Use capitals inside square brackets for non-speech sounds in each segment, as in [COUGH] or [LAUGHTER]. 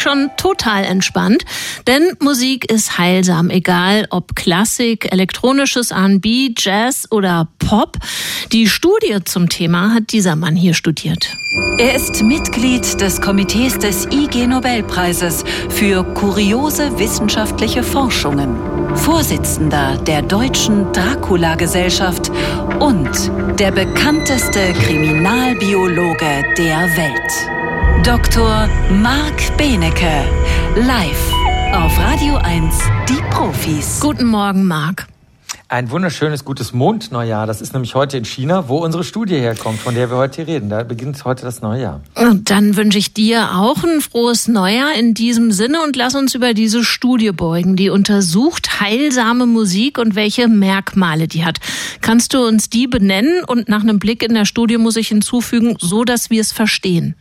sich schon total entspannt, denn Musik ist heilsam, egal ob Klassik, elektronisches R&B, Jazz oder Pop. Die Studie zum Thema hat dieser Mann hier studiert. Er ist Mitglied des Komitees des IG Nobelpreises für kuriose wissenschaftliche Forschungen, Vorsitzender der Deutschen Dracula-Gesellschaft und der bekannteste Kriminalbiologe der Welt. Dr. Marc Benecke, live auf Radio 1, die Profis. Guten Morgen, Marc. Ein wunderschönes, gutes Mondneujahr. Das ist nämlich heute in China, wo unsere Studie herkommt, von der wir heute reden. Da beginnt heute das neue Jahr. Und dann wünsche ich dir auch ein frohes Neujahr in diesem Sinne und lass uns über diese Studie beugen, die untersucht heilsame Musik und welche Merkmale die hat. Kannst du uns die benennen und nach einem Blick in der Studie muss ich hinzufügen, so dass wir es verstehen?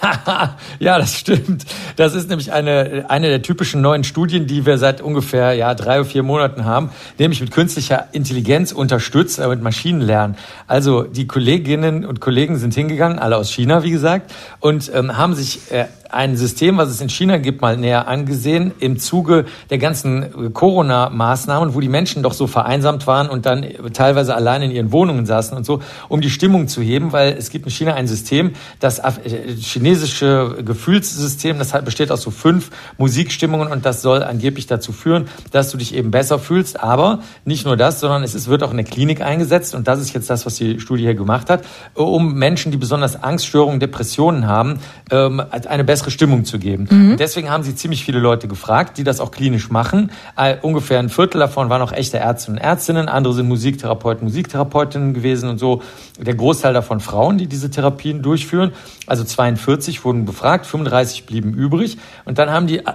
[LAUGHS] ja, das stimmt. Das ist nämlich eine, eine der typischen neuen Studien, die wir seit ungefähr ja, drei oder vier Monaten haben, nämlich mit künstlicher Intelligenz unterstützt, äh, mit Maschinenlernen. Also die Kolleginnen und Kollegen sind hingegangen, alle aus China, wie gesagt, und ähm, haben sich äh, ein System, was es in China gibt, mal näher angesehen im Zuge der ganzen Corona-Maßnahmen, wo die Menschen doch so vereinsamt waren und dann teilweise allein in ihren Wohnungen saßen und so, um die Stimmung zu heben, weil es gibt in China ein System, das äh, chinesische Gefühlssystem, das besteht aus so fünf Musikstimmungen und das soll angeblich dazu führen, dass du dich eben besser fühlst. Aber nicht nur das, sondern es wird auch in der Klinik eingesetzt und das ist jetzt das, was die Studie hier gemacht hat, um Menschen, die besonders Angststörungen, Depressionen haben, ähm, eine bessere bessere Stimmung zu geben. Mhm. Deswegen haben sie ziemlich viele Leute gefragt, die das auch klinisch machen. Äh, ungefähr ein Viertel davon waren auch echte Ärzte und Ärztinnen, andere sind Musiktherapeuten, Musiktherapeutinnen gewesen und so. Der Großteil davon Frauen, die diese Therapien durchführen. Also 42 wurden befragt, 35 blieben übrig. Und dann haben die äh,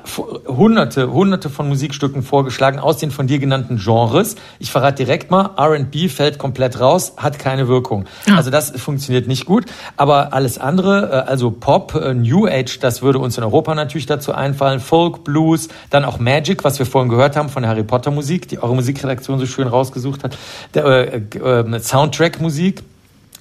hunderte, hunderte von Musikstücken vorgeschlagen aus den von dir genannten Genres. Ich verrate direkt mal, R&B fällt komplett raus, hat keine Wirkung. Ja. Also das funktioniert nicht gut. Aber alles andere, äh, also Pop, New Age, das das würde uns in Europa natürlich dazu einfallen. Folk, Blues, dann auch Magic, was wir vorhin gehört haben von der Harry Potter Musik, die eure Musikredaktion so schön rausgesucht hat. Äh, äh, Soundtrack-Musik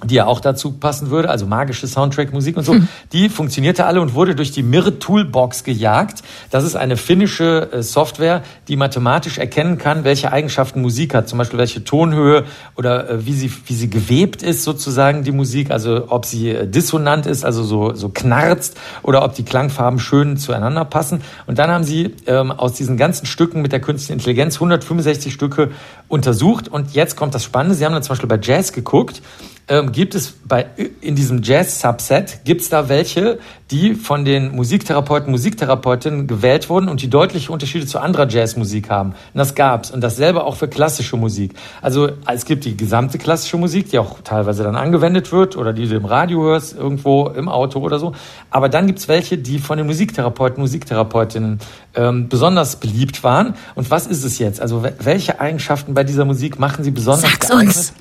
die ja auch dazu passen würde, also magische Soundtrack-Musik und so, hm. die funktionierte alle und wurde durch die Mir Toolbox gejagt. Das ist eine finnische äh, Software, die mathematisch erkennen kann, welche Eigenschaften Musik hat, zum Beispiel welche Tonhöhe oder äh, wie sie wie sie gewebt ist sozusagen die Musik, also ob sie äh, dissonant ist, also so so knarzt oder ob die Klangfarben schön zueinander passen. Und dann haben sie ähm, aus diesen ganzen Stücken mit der künstlichen Intelligenz 165 Stücke untersucht und jetzt kommt das Spannende. Sie haben dann zum Beispiel bei Jazz geguckt ähm, gibt es bei, in diesem Jazz-Subset, gibt es da welche, die von den Musiktherapeuten, Musiktherapeutinnen gewählt wurden und die deutliche Unterschiede zu anderer Jazzmusik haben. Und das gab's. Und dasselbe auch für klassische Musik. Also es gibt die gesamte klassische Musik, die auch teilweise dann angewendet wird oder die du im Radio hörst, irgendwo im Auto oder so. Aber dann gibt's welche, die von den Musiktherapeuten, Musiktherapeutinnen ähm, besonders beliebt waren. Und was ist es jetzt? Also welche Eigenschaften bei dieser Musik machen sie besonders Sag's geeignet? Uns.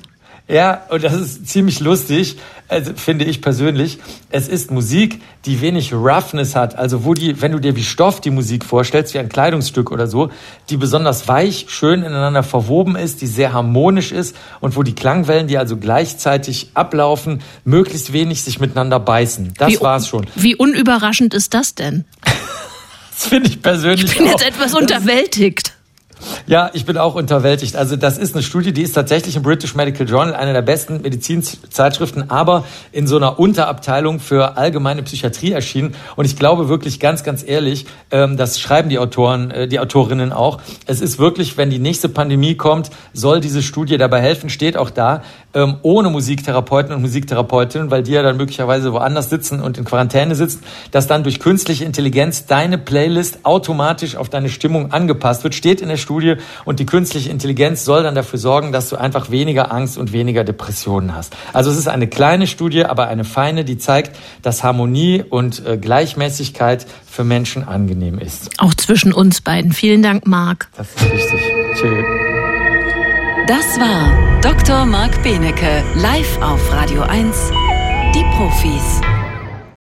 Ja, und das ist ziemlich lustig, also finde ich persönlich. Es ist Musik, die wenig Roughness hat, also wo die, wenn du dir wie Stoff die Musik vorstellst, wie ein Kleidungsstück oder so, die besonders weich, schön ineinander verwoben ist, die sehr harmonisch ist und wo die Klangwellen, die also gleichzeitig ablaufen, möglichst wenig sich miteinander beißen. Das wie, war's schon. Wie unüberraschend ist das denn? [LAUGHS] das finde ich persönlich. Ich bin auch. jetzt etwas unterwältigt. Ja, ich bin auch unterwältigt. Also das ist eine Studie, die ist tatsächlich im British Medical Journal, eine der besten Medizinzeitschriften, aber in so einer Unterabteilung für allgemeine Psychiatrie erschienen. Und ich glaube wirklich ganz, ganz ehrlich, ähm, das schreiben die Autoren, äh, die Autorinnen auch. Es ist wirklich, wenn die nächste Pandemie kommt, soll diese Studie dabei helfen, steht auch da, ähm, ohne Musiktherapeuten und Musiktherapeutinnen, weil die ja dann möglicherweise woanders sitzen und in Quarantäne sitzen, dass dann durch künstliche Intelligenz deine Playlist automatisch auf deine Stimmung angepasst wird, steht in der Studie und die künstliche Intelligenz soll dann dafür sorgen, dass du einfach weniger Angst und weniger Depressionen hast. Also es ist eine kleine Studie, aber eine feine, die zeigt, dass Harmonie und äh, Gleichmäßigkeit für Menschen angenehm ist. Auch zwischen uns beiden. Vielen Dank, Marc. Das ist wichtig. Tschö. Das war Dr. Marc Benecke live auf Radio 1. Die Profis.